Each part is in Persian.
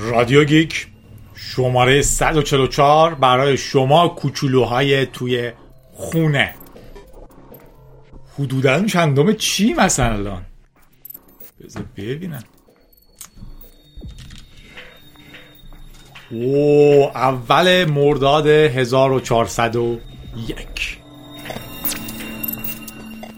رادیو گیک شماره 144 برای شما کوچولوهای توی خونه. حدودا چندم چی مثلا بذار ببینم. او اول مرداد 1401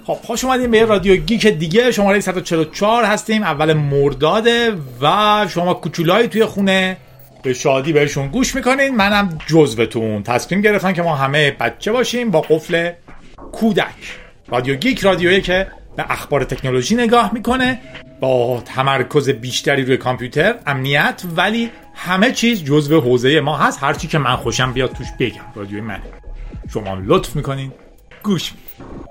خب خوش اومدیم به رادیو گیک دیگه. شماره 144 هستیم. اول مرداده و شما کوچولایی توی خونه به شادی بهشون گوش می‌کنین. منم جزوتون تصمیم گرفتن که ما همه بچه باشیم با قفل کودک. رادیو گیک رادیویی که به اخبار تکنولوژی نگاه می‌کنه با تمرکز بیشتری روی کامپیوتر امنیت ولی همه چیز جزو حوزه ما هست. هرچی که من خوشم بیاد توش بگم. رادیوی منه شما لطف می‌کنین. گوش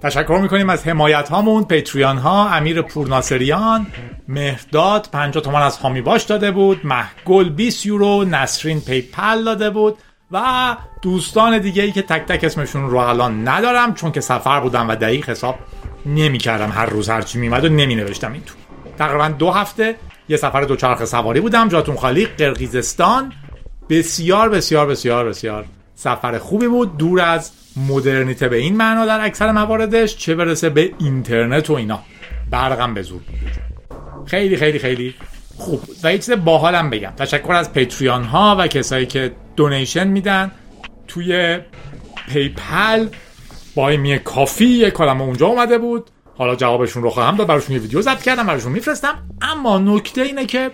تشکر می‌کنیم از حمایت هامون پیتریان ها امیر پورناصریان. مهرداد 50 تومان از حامی باش داده بود. مهگل 20 یورو نسرین PayPal داده بود. و دوستان دیگه ای که تک تک اسمشون رو الان ندارم چون که سفر بودم و دقیق حساب نمی کردم هر روز هرچی میمد و نمی نوشتم این تو. تقریبا دو هفته یه سفر دوچرخه سواری بودم. جاتون خالی قرقیزستان. بسیار بسیار بسیار بسیار. سفر خوبی بود دور از مدرنیته به این معنا در اکثر مواردش چه برسه به اینترنت و اینا. برقم به زور. خیلی خیلی خیلی خوب و یه چیز باحالم بگم. تشکر از Patreon ها و کسایی که donation میدن. توی PayPal Buy Me Coffee یه کلمه اونجا اومده بود. حالا جوابشون رو خواهم داد. براشون یه ویدیو ضبط کردم براشون میفرستم. اما نکته اینه که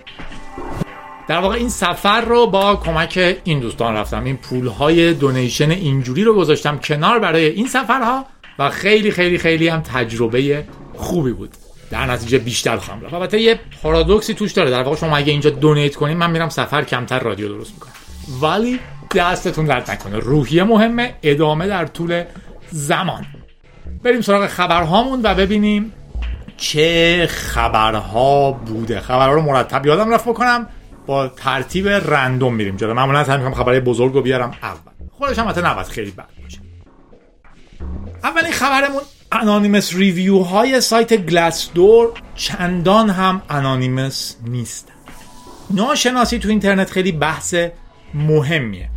در واقع این سفر رو با کمک این دوستان رفتم. این پول های donation اینجوری رو گذاشتم کنار برای این سفرها و خیلی خیلی خیلی هم تجربه خوبی بود. در نتیجه بیشتر خواهم رفت. البته یه پارادوکسی توش داره. در واقع شما اگه اینجا دونیت کنین من میرم سفر کمتر رادیو درست می‌کنم. ولی دستتون درد نکنه. روحیه مهمه. ادامه در طول زمان. بریم سراغ خبرهامون و ببینیم چه خبرها بوده. خبرها رو مرتب یادم رفت بکنم. با ترتیب رندوم میریم جلو. معمولا سعی می‌کنم خبرهای بزرگ رو بیارم. اول. خودش هم نباید خیلی بد باشه. اولین خبرمون anonymous review های سایت Glassdoor چندان هم anonymous نیستن. ناشناسی تو اینترنت خیلی بحث مهمیه.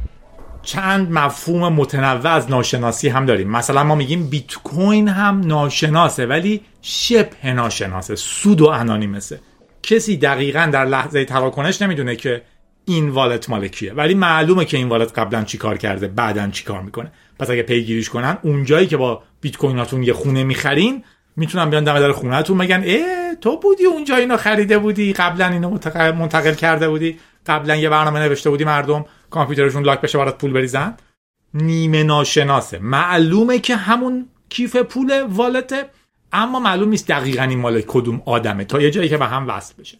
چند مفهوم متنوع از ناشناسی هم داریم. مثلا ما میگیم بیت کوین هم ناشناسه ولی شبه ناشناسه. pseudo anonymous ه کسی دقیقا در لحظه تراکنش نمی‌دونه که این wallet مال کیه. ولی معلومه که این wallet قبلا چیکار کرده بعدا چیکار می‌کنه. پس اگه پیگیریش کنن اونجایی که با بیت کویناتون یه خونه می‌خرین می‌تونن بیان دم در خونهتون بگن اه تو بودی اونجا اینو خریده بودی قبلا اینو منتقل کرده بودی قبلا یه برنامه نوشته بودی مردم کامپیوترشون لاک بشه برات پول بریزن. نیمه ناشناسه. معلومه که همون کیف پول والته. اما معلوم نیست دقیقا این مال کدوم آدمه. تا یه جایی که به هم وصل بشه.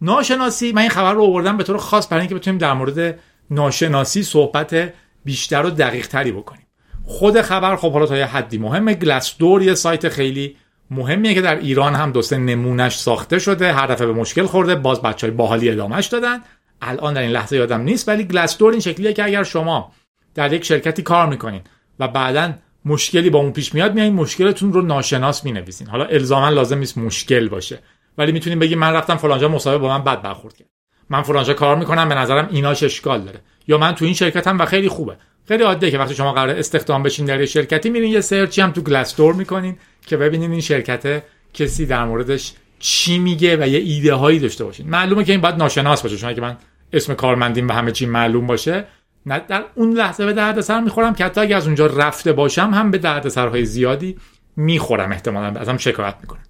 ناشناسی من این خبر رو آوردم به طور خاص برای اینکه بتونیم در مورد ناشناسی صحبت بیشتر و دقیق تری بکنیم. خود خبر خب حالا تا یه حدی مهمه. گلاس دور یه سایت خیلی مهمیه که در ایران هم دوست نمونش ساخته شده. هر دفعه به مشکل خورده. باز بچه های باحالی ادامهش دادن. الان در این لحظه یادم نیست ولی گلاس دور این شکلیه که اگر شما در یک شرکتی کار می‌کنین و بعدا مشکلی با اون پیش میاد میایین مشکلتون رو ناشناس می‌نویسین. حالا الزاما لازم نیست مشکل باشه. ولی می‌تونیم بگیم من رفتم فلانجا مصاحبه با من بد برخورد کرد. من فلانجا کار می‌کنم به نظرم ایناش اشکال داره. یا من تو این شرکتم و خیلی خوبه. خیلی عادیه که وقتی شما قرار استخدام بشین در یه شرکتی میرین یه سرچی هم تو گلاسدور می‌کنین که ببینین این شرکت کسی در موردش چی میگه و یه ایده هایی داشته باشین. معلومه که این باید ناشناس باشه. چون اگه من اسم کارمندیم و همه چی معلوم باشه در اون لحظه به درد سر می‌خورم که حتی اگه از اونجا رفته باشم هم به درد سرهای زیادی می‌خورم احتمالا ازم شکایت می‌کنم.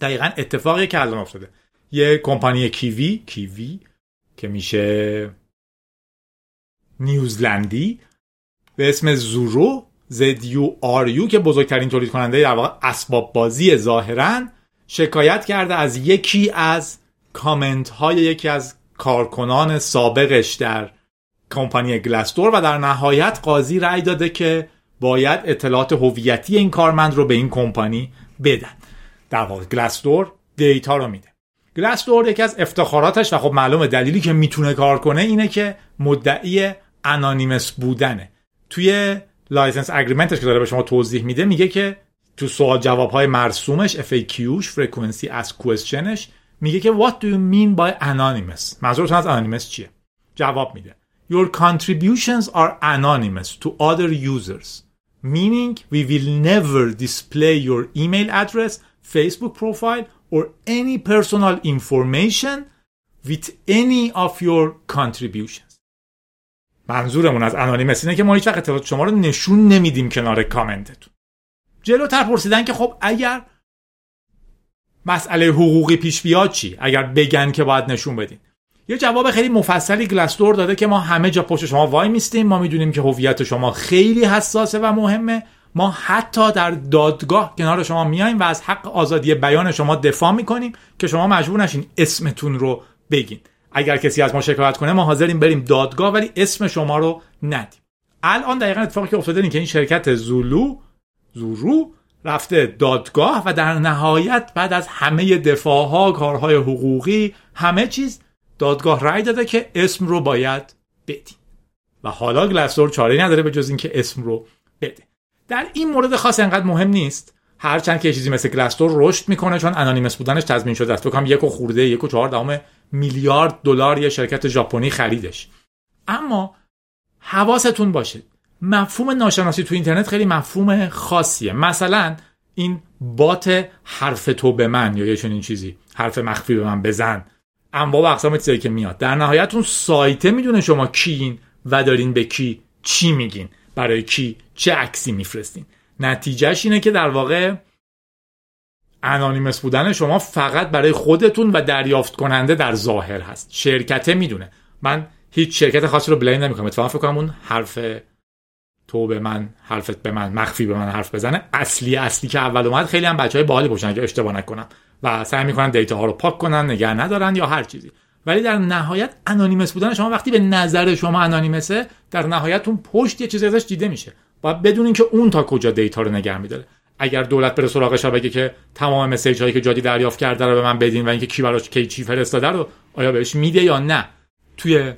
دقیقا اتفاقی که الان افتاده. یه کمپانی کیوی کیوی که میشه نیوزلندی به اسم زورو زدیو آریو که بزرگترین تولید کننده در واقع اسباب بازی ظاهرا شکایت کرده از یکی از کامنت های یکی از کارکنان سابقش در کمپانی گلستور و در نهایت قاضی رأی داده که باید اطلاعات هویتی این کارمند رو به این کمپانی بدن. در واقع Glassdoor data رو میده. Glassdoor یکی از افتخاراتش و خب معلومه دلیلی که می‌تونه کار کنه اینه که مدعی anonymous بودنه. توی license agreement ش که داره به شما توضیح میده میگه که تو سوال جواب های مرسومش FAQ ش frequently asked question ش میگه که what do you mean by anonymous منظورتون از anonymous چیه؟ جواب میده. Your contributions are anonymous to other users meaning we will never display your email address facebook profile or any personal information with any of your contributions منظورمون از انانیمس اینه که ما هیچ وقت اطلاعات شما رو نشون نمیدیم کنار کامنتتون جلوتر پرسیدن که خب اگر مسئله حقوقی پیش بیاد چی اگر بگن که باید نشون بدین یه جواب خیلی مفصلی گلستور داده که ما همه جا پشت شما وای میستیم. ما می‌دونیم که هویت شما خیلی حساسه و مهمه. ما حتی در دادگاه کنار شما میایم و از حق آزادی بیان شما دفاع می‌کنیم که شما مجبور نشین اسمتون رو بگین. اگر کسی از ما شکایت کنه ما حاضریم بریم دادگاه ولی اسم شما رو ندیم. الان دقیقا اتفاقی که افتاده که این شرکت زولو زورو رفته دادگاه و در نهایت بعد از همه دفاعها کارهای حقوقی همه چیز دادگاه رأی داده که اسم رو باید بدین و حالا گلستور چاره نداره به جز اینکه اسم رو بده. در این مورد خاص انقدر مهم نیست. هرچند که چیزی مثل گلستور رشد می‌کنه چون انانیمس بودنش تضمین شده است. بکنم یک و خورده یک و چهار میلیارد دلار یه شرکت ژاپنی خریدش. اما حواستون باشه. مفهوم ناشناسی تو اینترنت خیلی مفهوم خاصیه. مثلا این بات حرف تو به من یا یه چنین چیزی. حرف مخفی به من بزن. انواع و اقسام چیزایی که میاد. در نهایت اون سایته می‌دونه شما کیین و دارین به کی چی میگین. برای کی چه عکسی میفرستین. نتیجهش اینه که در واقع انانیمس بودن شما فقط برای خودتون و دریافت کننده در ظاهر هست. شرکته می‌دونه. من هیچ شرکت خاصی رو بلیم نمی‌کنم. اتفاقا فکر کنم اون حرف تو به من حرفت به من مخفی به من حرف بزنه. اصلی اصلی که اول اومد خیلی هم بچهای باحالی باشن که اشتباه نکنم. و سعی می‌کنن دیتا ها رو پاک کنن نگه ندارن یا هر چیزی. ولی در نهایت انانیمس بودن شما وقتی به نظر شما انانیمسه در نهایت اون پشت یه چیزی ازش دیده میشه. باید بدونین که اون تا کجا دیتا رو نگه میداره. اگر دولت بره سراغش بگه که تمام مسیج هایی که جادی دریافت کرده رو به من بدین و اینکه کی براش کی چی فرستاده رو آیا بهش میده یا نه؟ توی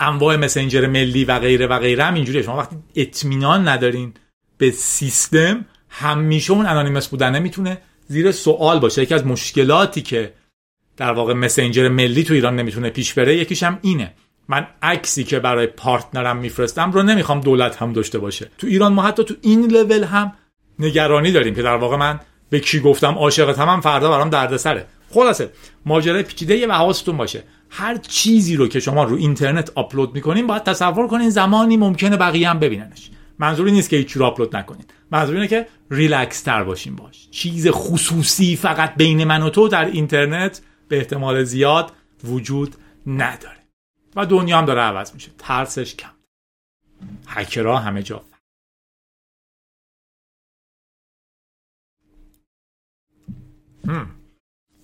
انواع مسنجر ملی و غیره و غیره هم اینجوریه. شما وقتی اطمینان ندارین به سیستم همیشه اون انانیمس بودن نمی‌تونه زیر سوال باشه. یکی از مشکلاتی که در واقع مسنجر ملی تو ایران نمی‌تونه پیش بره یکیش هم اینه. من عکسی که برای پارتنرم میفرستم رو نمی‌خوام دولت هم داشته باشه. تو ایران ما حتی تو این لول هم نگرانی داریم که در واقع من به کی گفتم عاشقت هم, فردا برام دردسره. خلاصه ماجرای پیچیده و حواستون باشه. هر چیزی رو که شما رو اینترنت آپلود می‌کنین باید تصور کنین زمانی ممکنه بقیه هم ببیننش. منظوری نیست که هیچ رو آپلود نکنین منظور اینه که ریلکس تر باشین باش. چیز خصوصی فقط بین من و تو در اینترنت به احتمال زیاد وجود نداره. و دنیا هم داره عوض میشه. ترسش کم. هکرها همه جا.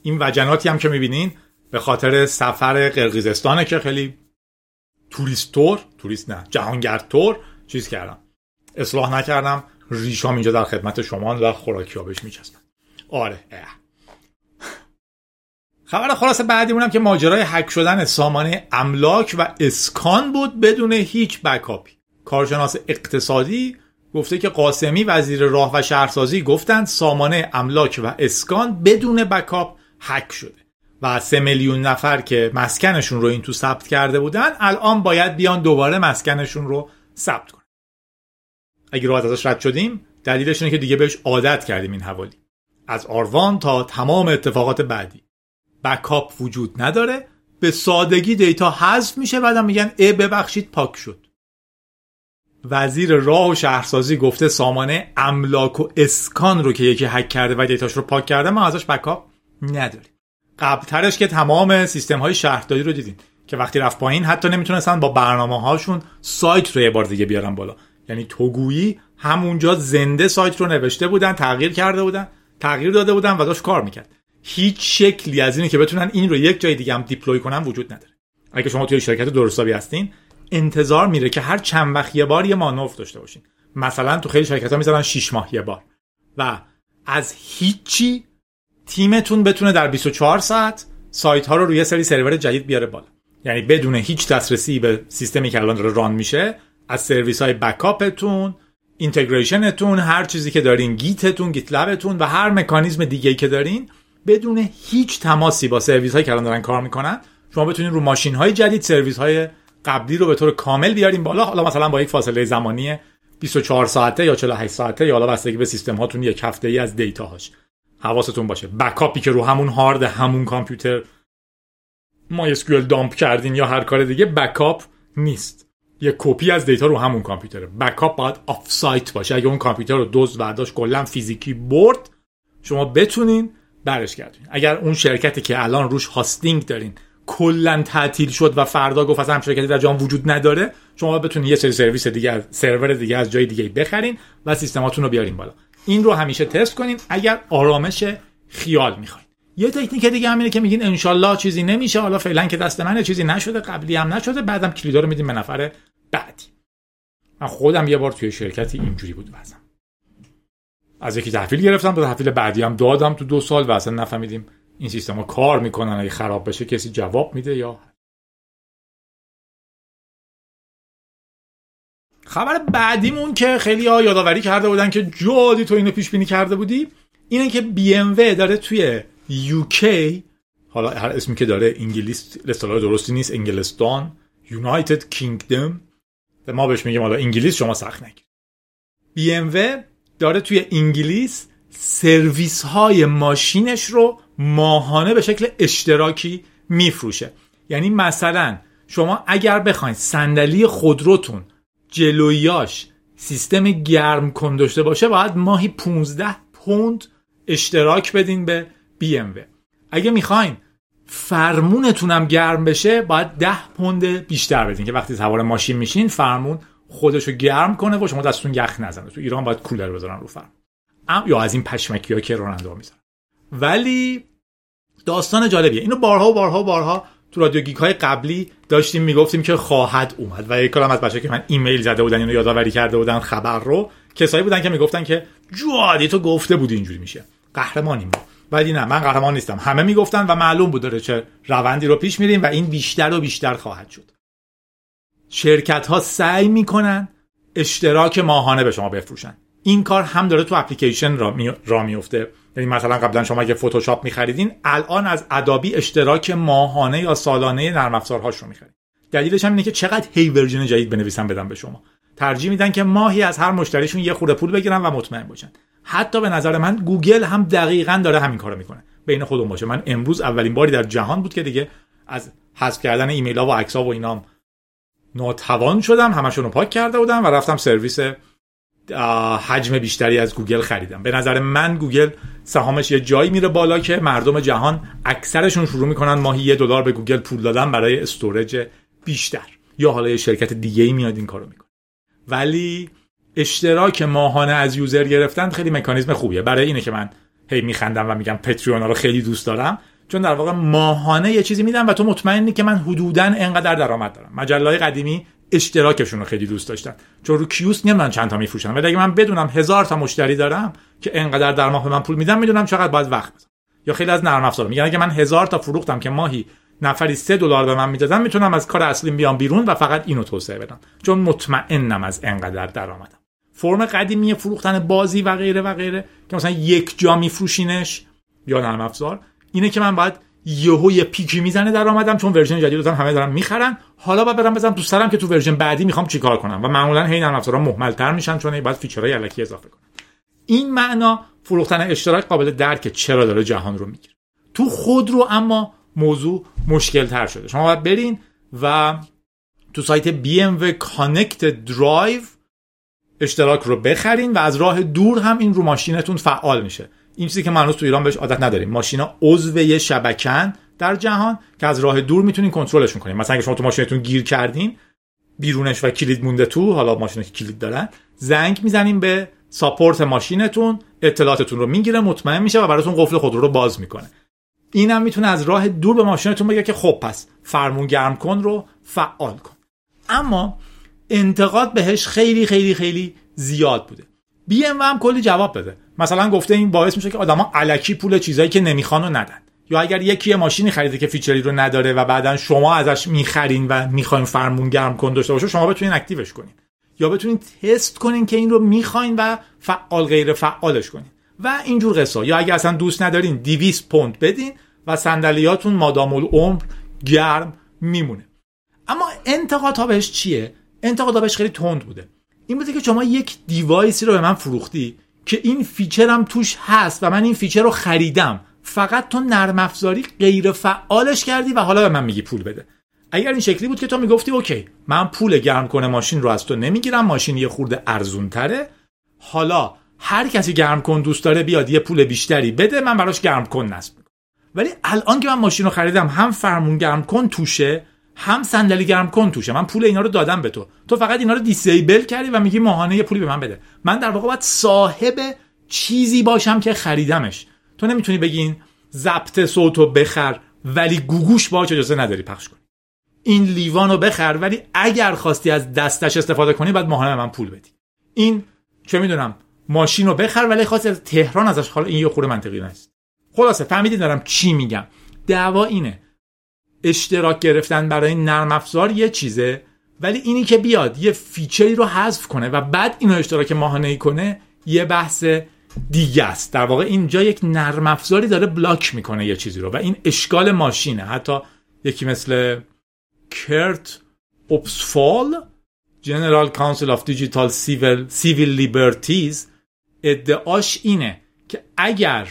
این وجناتی هم که می‌بینین به خاطر سفر قرقیزستانه که خیلی توریست تور توریست نه جهانگرد تور چیز کردم اصلاح نکردم. ریشام اینجا در خدمت شما و خوراکی بهش میچسبن آره. اه. خبر خلاص که ماجرای هک شدن سامانه املاک و اسکان بود بدون هیچ بکاپی کارشناس اقتصادی گفته که قاسمی وزیر راه و شهرسازی گفتند سامانه املاک و اسکان بدون بکاپ هک شده و سه میلیون نفر که مسکنشون رو این تو ثبت کرده بودن الان باید بیان دوباره مسکنشون رو ثبت کنن. اگه رو ازش رد شدیم دلیلش اینه که دیگه بهش عادت کردیم این حوالی. از آروان تا تمام اتفاقات بعدی. بکاپ وجود نداره به سادگی دیتا حذف میشه بعدم میگن ای ببخشید پاک شد. وزیر راه و شهرسازی گفته سامانه املاک و اسکان رو که یکی هک کرده و دیتاش رو پاک کرده ما ازش بکاپ نداریم. قبلترش که تمام سیستم های شهرداری رو دیدین که وقتی رفت پایین حتی نمی‌تونستن با برنامه هاشون سایت رو یه بار دیگه بیارن بالا. یعنی توگویی همونجا زنده سایت رو نوشته بودن تغییر کرده بودن تغییر داده بودن و داشت کار می‌کرد. هیچ شکلی از اینه که بتونن این رو یک جای دیگه هم دیپلوی کنن وجود نداره. اگه شما توی شرکت درستابی هستین انتظار میره که هر چند وقت یه بار یه مانور داشته باشین. مثلا تو خیلی شرکت ها می‌ذارن 6 ماه یه بار. و از هیچی تیمتون بتونه در 24 ساعت سایت ها رو روی سری سرور جدید بیاره بالا. یعنی بدون هیچ دسترسی به سیستمی که الان داره run میشه از سرویس های backup تون integration تون هر چیزی که دارین Git تون GitLab تون و هر مکانیزم دیگه که دارین بدون هیچ تماسی با سرویس هایی که دارن کار می‌کنن شما بتونید رو ماشین های جدید سرویس های قبلی رو به طور کامل بیاریم بالا. حالا مثلا با یک فاصله زمانی 24 ساعته یا 48 ساعته یا حالا بستگی به سیستم هاتون یک هفته ای از data هاش حواستون باشه. backup ی که رو همون هارد همون کامپیوتر MySQL dump کردین یا هر کار دیگه backup نیست. یه کپی از data رو همون کامپیوتره. backup باید offsite باشه. اگه اون کامپیوتر رو دزد برداشت کلا فیزیکی برد شما بتونین برش گردین اگر اون شرکتی که الان روش hosting دارین کلا تعطیل شد و فردا گفت اصلا شرکتی در جهان وجود نداره شما بتونید یه سری سرویس دیگه از سرور دیگه از جای دیگه بخرین و سیستماتون رو بیارین بالا. این رو همیشه تست کنین. اگر آرامش خیال می‌خواین. یه تکنیک دیگه همینه که میگین انشالله چیزی نمیشه. حالا فعلا که دست منه چیزی نشده قبلی هم نشده. بعدم کلیدا رو میدیم به نفر بعدی. من خودم یه بار توی شرکتی اینجوری بود واسم. از یکی تحویل گرفتم به تحویل بعدی هم دادم تو دو سال و اصلا نفهمیدیم این سیستم ها کار می‌کنن اگه خراب بشه کسی جواب میده یا خبر بعدیمون که خیلی ها یادآوری کرده بودن که جادی تو اینو پیش بینی کرده بودی اینه که و داره توی یوکی حالا هر اسمی که داره انگلیس اصطلاح درستی نیست انگلستان یونایتد کینگدم. ما بهش میگیم حالا انگلیس شما سخت نگیر. بی ام و داره توی انگلیس سرویس های ماشینش رو ماهانه به شکل اشتراکی میفروشه. یعنی مثلا شما اگر بخواید صندلی خودروتون جلویاش سیستم گرم کن داشته باشه باید ماهی 15 پوند اشتراک بدین به BMW اگه می‌خواین فرمونتونم گرم بشه باید 10 پوند بیشتر بدین که وقتی سوار ماشین میشین فرمون خودشو گرم کنه و شما دستتون یخ نزنه. تو ایران باید کولر بذارن رو فرمون یا از این پشمکی ها که راننده می‌ذارن ولی داستان جالبیه. اینو بارها و بارها و بارها تو رادیو گیک های قبلی داشتیم می‌گفتیم که خواهد اومد. و یک کلام از بچه که من ایمیل زده بودن اینو یادآوری کرده بودن خبر رو کسایی بودن که می‌گفتن که جوادی تو گفته بودی اینجوری میشه. قهرمانیم ما. ولی نه من قهرمان نیستم. همه می‌گفتن و معلوم بود داره چه روندی رو پیش میریم و این بیشتر و بیشتر خواهد شد. شرکت ها سعی می‌کنن اشتراک ماهانه به شما بفروشن. این کار هم داره تو اپلیکیشن را, می... را میفته یعنی مثلا قبلا شما اگه فتوشاپ میخریدین الان از Adobe اشتراک ماهانه یا سالانه نرم افزارهاش رو می‌خرید. دلیلش هم اینه که چقدر هی version جدید بنویسن بدن به شما. ترجیح میدن که ماهی از هر مشتریشون یه خورده پول بگیرن و مطمئن باشن. حتی به نظر من گوگل هم دقیقا داره همین کارو می‌کنه. بین خودمون باشه. من امروز اولین باری در جهان بود که دیگه از حذف کردن ایمیل ها و عکس ها و اینام ناتوان شدم. همشون رو پاک کرده بودم و رفتم سرویس حجم بیشتری از گوگل خریدم. به نظر من گوگل سهامش یه جایی میره بالا که مردم جهان اکثرشون شروع می‌کنن ماهی یه دلار به گوگل پول دادن برای storage بیشتر. یا حالا یه شرکت دیگه ای میاد این کارو می‌کنه. ولی اشتراک ماهانه از user گرفتن خیلی مکانیزم خوبیه. برای اینه که من هی میخندم و میگم Patreon ا رو خیلی دوست دارم. چون در واقع ماهانه یه چیزی میدم و تو مطمئنی که من حدودا انقدر درآمد دارم. مجله قدیمی اشتراکشون رو خیلی دوست داشتن. چون رو کیوسک نمی‌دونن چند تا میفروشن. ولی اگه من بدونم هزار تا مشتری دارم که انقدر در ماه به من پول میدم می‌دونم چقدر باید وقت بذارم یا خیلی از نرم افزار میگن اگه من هزار تا فروختم که ماهی نفری سه دلار به من می‌دادن می‌تونم از کار اصلی بیام بیرون و فقط اینو توسعه بدم. چون مطمئنم از انقدر درآمدم. فرم قدیمی فروختن بازی و غیره و غیره که مثلا یک جا میفروشینش یا نرم افزار. اینه که من باید یهو یه پیکی می‌زنه درآمدم چون version جدید دادن همه دارن می‌خرن. حالا باید برم بزنم تو سرم که تو version بعدی می‌خوام چیکار کنم؟ و معمولا هی نرم افزارا مهمل‌تر میشن چون باید feature های الکی اضافه کنم این معنا فروختن اشتراک قابل درک چرا داره جهان رو می‌گیره. تو خود رو اما موضوع مشکل تر شده. شما باید برین و تو سایت BMW Connect Drive اشتراک رو بخرین و از راه دور هم این رو ماشینتون فعال میشه. این چیزی که ما تو ایران بهش عادت نداریم. ماشینا عضو یه شبکن در جهان که از راه دور می‌تونین کنترلشون کنین مثلا اگه شما تو ماشینتون گیر کردین بیرونش و کلید مونده تو حالا ماشینا که کلید دارن زنگ می‌زنین به support ماشینتون اطلاعاتتون رو می‌گیره مطمئن میشه و براتون قفل خودرو رو باز می‌کنه. اینم می‌تونه از راه دور به ماشینتون بگه که خب پس فرمون گرم کن رو فعال کن. اما انتقاد بهش خیلی خیلی خیلی زیاد بوده. بی ام هم کلی جواب بده. مثلا گفته این باعث میشه که آدما الکی پول چیزایی که نمی‌خوان رو ندن. یا اگر یکی یه ماشینی خریده که feature ی رو نداره و بعدا شما ازش می‌خرین و می‌خواین فرمون گرم کن داشته باشه شما بتونین active ش کنین. یا بتونین تست کنین که این رو می‌خواین و فعال غیر فعالش کنین. و اینجور قصه یا اگه اصلا دوست ندارین 200 پوند بدین و صندلیاتون مادام العمر گرم میمونه. اما انتقادها بهش چیه؟ انتقادها بهش خیلی تند بوده. این بوده که شما یک device ی رو به من فروختی که این feature هم توش هست و من این feature رو خریدم. فقط تو نرم افزاری غیر فعالش کردی و حالا به من میگی پول بده. اگر این شکلی بود که تو می‌گفتی اوکی من پول گرم کنه ماشین رو از تو نمی‌گیرم ماشین یه خورده ارزون تره حالا هر کسی گرم کن دوست داره بیاد یه پول بیشتری بده من براش گرم کن نصب ولی الان که من ماشین رو خریدم هم فرمون گرم کن توشه هم صندلی گرم کن توشه. من پول اینا رو دادم به تو. تو فقط اینا رو دیسیبل کردی و میگی ماهانه یه پولی به من بده. من در واقع باید صاحب چیزی باشم که خریدمش. تو نمی‌تونی بگین ضبط صوتو بخر ولی گوگوش باهاش اجازه نداری پخش کنی. این لیوان رو بخر ولی اگر خواستی از دستش استفاده کنی بعد ماهانه من پول بدی. این چه می‌دونم ماشین رو بخر ولی خواستی از تهران ازش حالا این یه خوره منطقی نیست. خلاصه فهمیدید دارم چی میگم. دعوا اینه. اشتراک گرفتن برای نرم افزار یه چیزه ولی اینی که بیاد یه فیچری رو حذف کنه و بعد اینو اشتراک ماهانه ای کنه یه بحث دیگه است. در واقع اینجا یک نرم افزاری داره block می‌کنه یه چیزی رو و این اشکال ماشینه. حتی یکی مثل Kurt Opsahl general counsel of digital civil liberties ادعاش اینه که اگر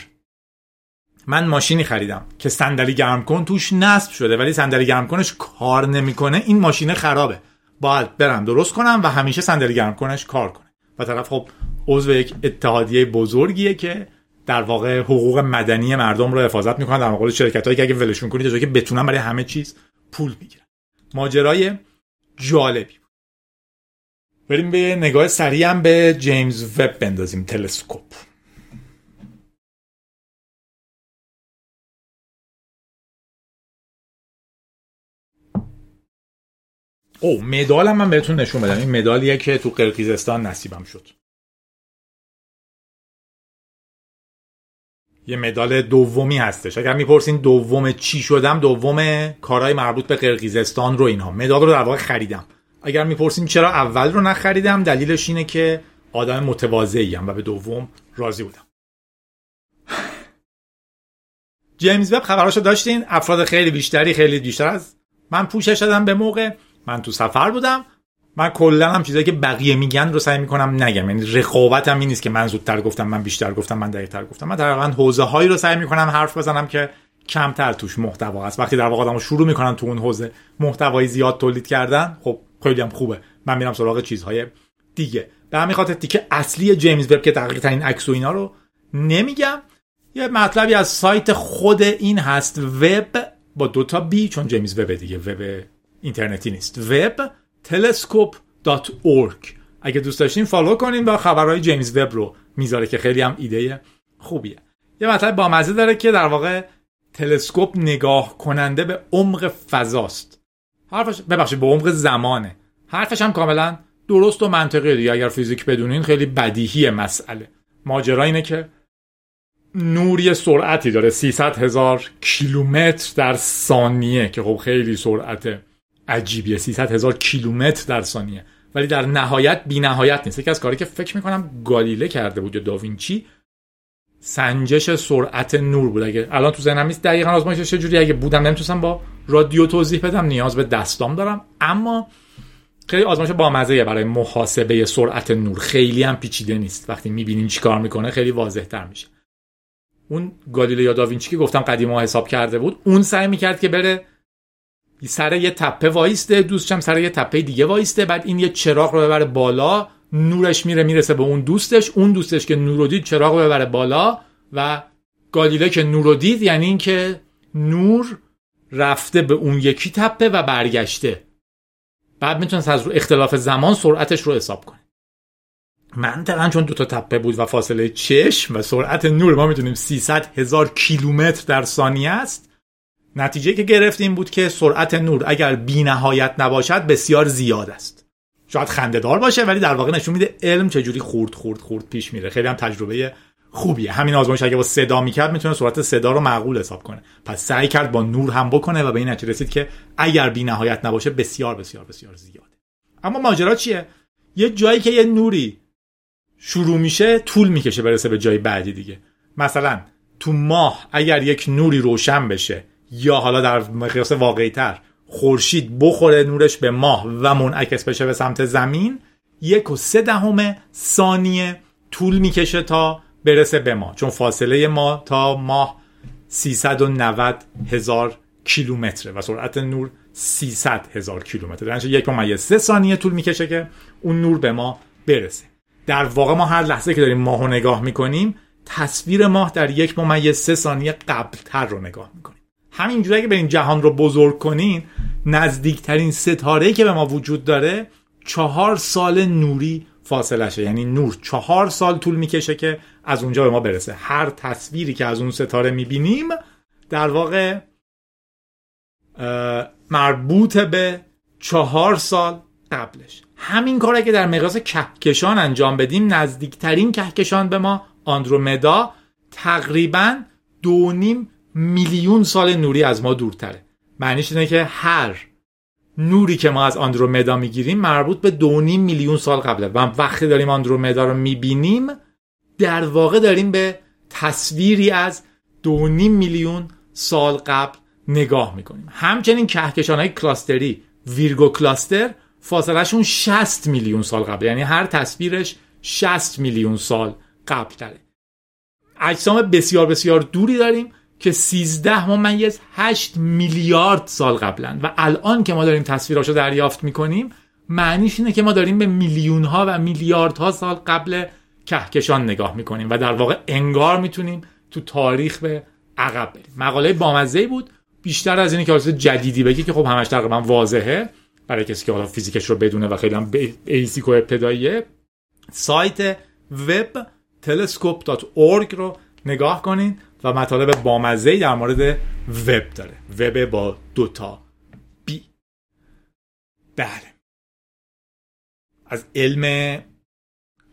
من ماشینی خریدم که صندلی گرم کن توش نصب شده ولی صندلی گرم کنش کار نمی‌کنه. این ماشین خرابه. باید برم درست کنم و همیشه صندلی گرم کنش کار کنه. و طرف خب عضو یک اتحادیه بزرگیه که در واقع حقوق مدنی مردم رو حفاظت می‌کنن در مقابل شرکت هایی که اگه ولشون کنید که بتونن برای همه چیز پول می‌گیرن. ماجرای جالبی بود. بریم به نگاه سریع به جیمز وب بندازیم تلسکوپ. او مدال هم من بهتون نشون بدم. این مدالیه که تو قرقیزستان نصیبم شد. یه مدال دومی هستش. اگر می‌پرسین دوم چی شدم دوم کارهای مربوط به قرقیزستان رو اینها. مدال رو در واقع خریدم. اگر می‌پرسین چرا اول رو نخریدم دلیلش اینه که آدم متواضعی و به دوم راضی بودم. جیمز وب خبراشو داشتین؟ افراد خیلی بیشتری خیلی بیشتر از من پوشش دادم به موقع. من تو سفر بودم. من کلا هم چیزایی که بقیه میگن رو سعی می‌کنم نگم. یعنی رقابتم این نیست که من زودتر گفتم من بیشتر گفتم من دقیقتر گفتم. من تقریبا حوزه هایی رو سعی می‌کنم حرف بزنم که کمتر توش محتوا هست. وقتی در واقع آدمو شروع می‌کنن تو اون حوزه محتوای زیاد تولید کردن خب خیلی هم خوبه. من میرم سراغ چیزهای دیگه. به همین خاطر تیکه اصلی جیمز وب که دقیق ترین عکس و اینا رو نمیگم. یه مطلبی از سایت خود این هست. وب با دوتا بی چون جیمز وب دیگه. وب اینترنتی نیست. وب telescope.org اگه دوست داشتین فالو کنین و خبرهای جیمز وب رو می‌ذاره که خیلی هم ایده خوبیه. یه مطلب با مزه داره که در واقع تلسکوپ نگاه کننده به عمق فضاست. حرفش ببخشید به عمق زمانه. حرفش هم کاملا درست و منطقیه دیگه. اگر فیزیک بدونین خیلی بدیهی مسئله. ماجرا اینه که نور سرعتی داره. 300 هزار کیلومتر در ثانیه که خب خیلی سرعت عجیبیه. 300 هزار کیلومتر در ثانیه. ولی در نهایت بی نهایت نیست. یکی از کاری که فکر می‌کنم گالیله کرده بود یا داوینچی سنجش سرعت نور بود. اگه الان تو ذهنم نیست دقیقا آزمایشش چجوری اگه بودم نمی‌تونستم با رادیو توضیح بدم نیاز به دستام دارم. اما خیلی آزمایش بامزه برای محاسبه سرعت نور. خیلی هم پیچیده نیست. وقتی می‌بینین چیکار می‌کنه خیلی واضح تر میشه. اون گالیله یا داوینچی که گفتم قدیما حساب کرده بود اون سعی می‌کرد که بره سر یه تپه وایسته دوستشم سر یه تپه دیگه وایسته بعد این یه چراغ رو ببره بالا نورش میره می‌رسه به اون دوستش اون دوستش که نور دید چراغ رو ببره بالا و گالیله که نور دید یعنی اینکه نور رفته به اون یکی تپه و برگشته. بعد می‌تونست از اختلاف زمان سرعتش رو حساب کنه. منطقا چون دوتا تپه بود و فاصله چشم و سرعت نور ما می‌تونیم 300 هزار کیلومتر در ثانیه است. نتیجه که گرفتیم بود که سرعت نور اگر بی نهایت نباشد بسیار زیاد است. شاید خندهدار باشه ولی در واقع نشون میده علم چجوری خورد خورد خورد پیش میره. خیلی هم تجربه خوبیه. همین آزمایش اگه با صدا می‌کرد می‌تونه سرعت صدا رو معقول حساب کنه. پس سعی کرد با نور هم بکنه و به این نتیجه رسید که اگر بی نهایت نباشه بسیار بسیار بسیار زیاده اما ماجرا چیه؟ یه جایی که یه نوری شروع میشه طول می‌کشه برسه به جای بعدی دیگه. مثلا تو ماه اگر یک نوری روشن بشه یا حالا در مقیاس واقعی تر خورشید بخوره نورش به ماه و منعکس بشه به سمت زمین یک و سه دهم ثانیه طول می‌کشه تا برسه به ما چون فاصله ما تا ماه 390 هزار کیلومتره و سرعت نور 300 هزار کیلومتر در یک ممیز سه ثانیه طول می‌کشه که اون نور به ما برسه. در واقع ما هر لحظه که داریم ماه رو نگاه می‌کنیم تصویر ماه در یک ممیز سه ثانیه قبلتر رو نگاه می‌کنیم. همینجوری به این جهان رو بزرگ کنین نزدیکترین ستاره که به ما وجود داره چهار سال نوری فاصله شه یعنی نور. چهار سال طول می‌کشه که از اونجا به ما برسه. هر تصویری که از اون ستاره می‌بینیم در واقع مربوط به چهار سال قبلش. همین کاره که در مقیاس کهکشان انجام بدیم نزدیکترین کهکشان به ما آندرومدا تقریبا دو نیم میلیون سال نوری از ما دورتره. معنیش اینه که هر نوری که ما از آندرومدا می‌گیریم مربوط به دو نیم میلیون سال قبله و وقتی داریم آندرومدا رو می‌بینیم در واقع داریم به تصویری از دو نیم میلیون سال قبل نگاه می‌کنیم. همچنین کهکشان های کلاستری ویرگو کلاستر فاصلهشون 60 میلیون سال قبل یعنی هر تصویرش 60 میلیون سال قبل داره اجسام بسیار بسیار دوری داریم که 13 ممیز 8 میلیارد سال قبلن و الان که ما داریم تصویراشو دریافت می‌کنیم معنیش اینه که ما داریم به میلیون ها و میلیاردها سال قبل کهکشان نگاه می‌کنیم و در واقع انگار می‌تونیم تو تاریخ به عقب بریم. مقاله بامزه بود بیشتر از اینی که حالت جدیدی بگی که خب همش تقریبا واضحه برای کسی که حالا فیزیکش رو بدونه و خیلی هم بیسیک و ابتداییه. سایت وب telescope.org رو نگاه کنین. و مطالب بامزه در مورد وب داره. وب با دوتا بی. بله. از علم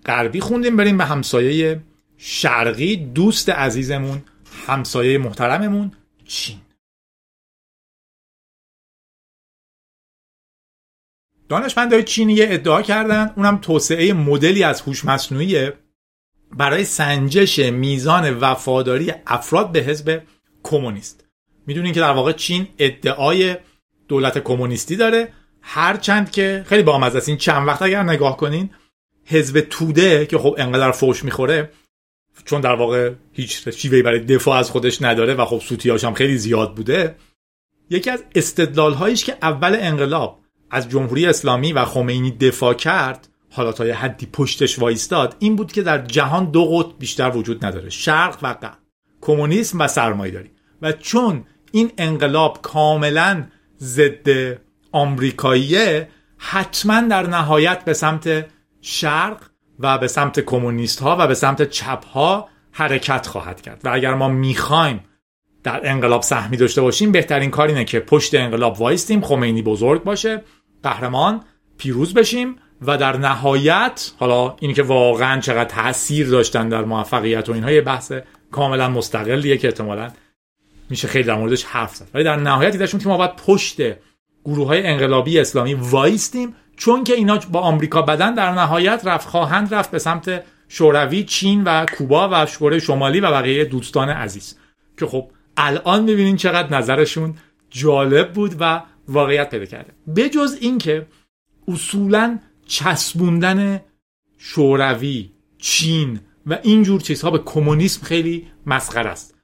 غربی خوندیم بریم به همسایه شرقی. دوست عزیزمون همسایه محترممون چین. دانشمندهای چینی ادعا کردن اونم توسعه مدلی از هوش مصنوعی برای سنجش میزان وفاداری افراد به حزب کمونیست. می‌دونین که در واقع چین ادعای دولت کمونیستی داره. هرچند که خیلی با است این چند وقت اگر نگاه کنین حزب توده که خب انقدر فوش می‌خوره چون در واقع هیچ شیوهی برای دفاع از خودش نداره و خب سوتیاش هم خیلی زیاد بوده یکی از استدلال هایش که اول انقلاب از جمهوری اسلامی و خمینی دفاع کرد حالا تا یه حدی پشتش وایستاد این بود که در جهان دو قطب بیشتر وجود نداره شرق و غرب. کمونیسم و سرمایه‌داری. و چون این انقلاب کاملا ضد آمریکاییه حتما در نهایت به سمت شرق و به سمت کمونیست ها و به سمت چپ ها حرکت خواهد کرد. و اگر ما می‌خوایم در انقلاب سهمی داشته باشیم بهترین کار اینه که پشت انقلاب وایستیم خمینی بزرگ باشه قهرمان پیروز بشیم و در نهایت حالا اینی که واقعا چقدر تاثیر داشتن در موفقیت و اینها یه بحث کاملا مستقلیه که احتمالا میشه خیلی در موردش حرف زد. ولی در نهایت دیدشون که ما باید پشت گروه های انقلابی اسلامی وایستیم چون که اینا با آمریکا بدن در نهایت رفت خواهند رفت به سمت شوروی چین و کوبا و کره شمالی و بقیه دوستان عزیز. که خب الان می‌بینین چقدر نظرشون جالب بود و واقعیت پیدا کرده. بجز اینکه اصولا چسبوندن شوروی چین و اینجور چیزها به کمونیسم خیلی مسخره است.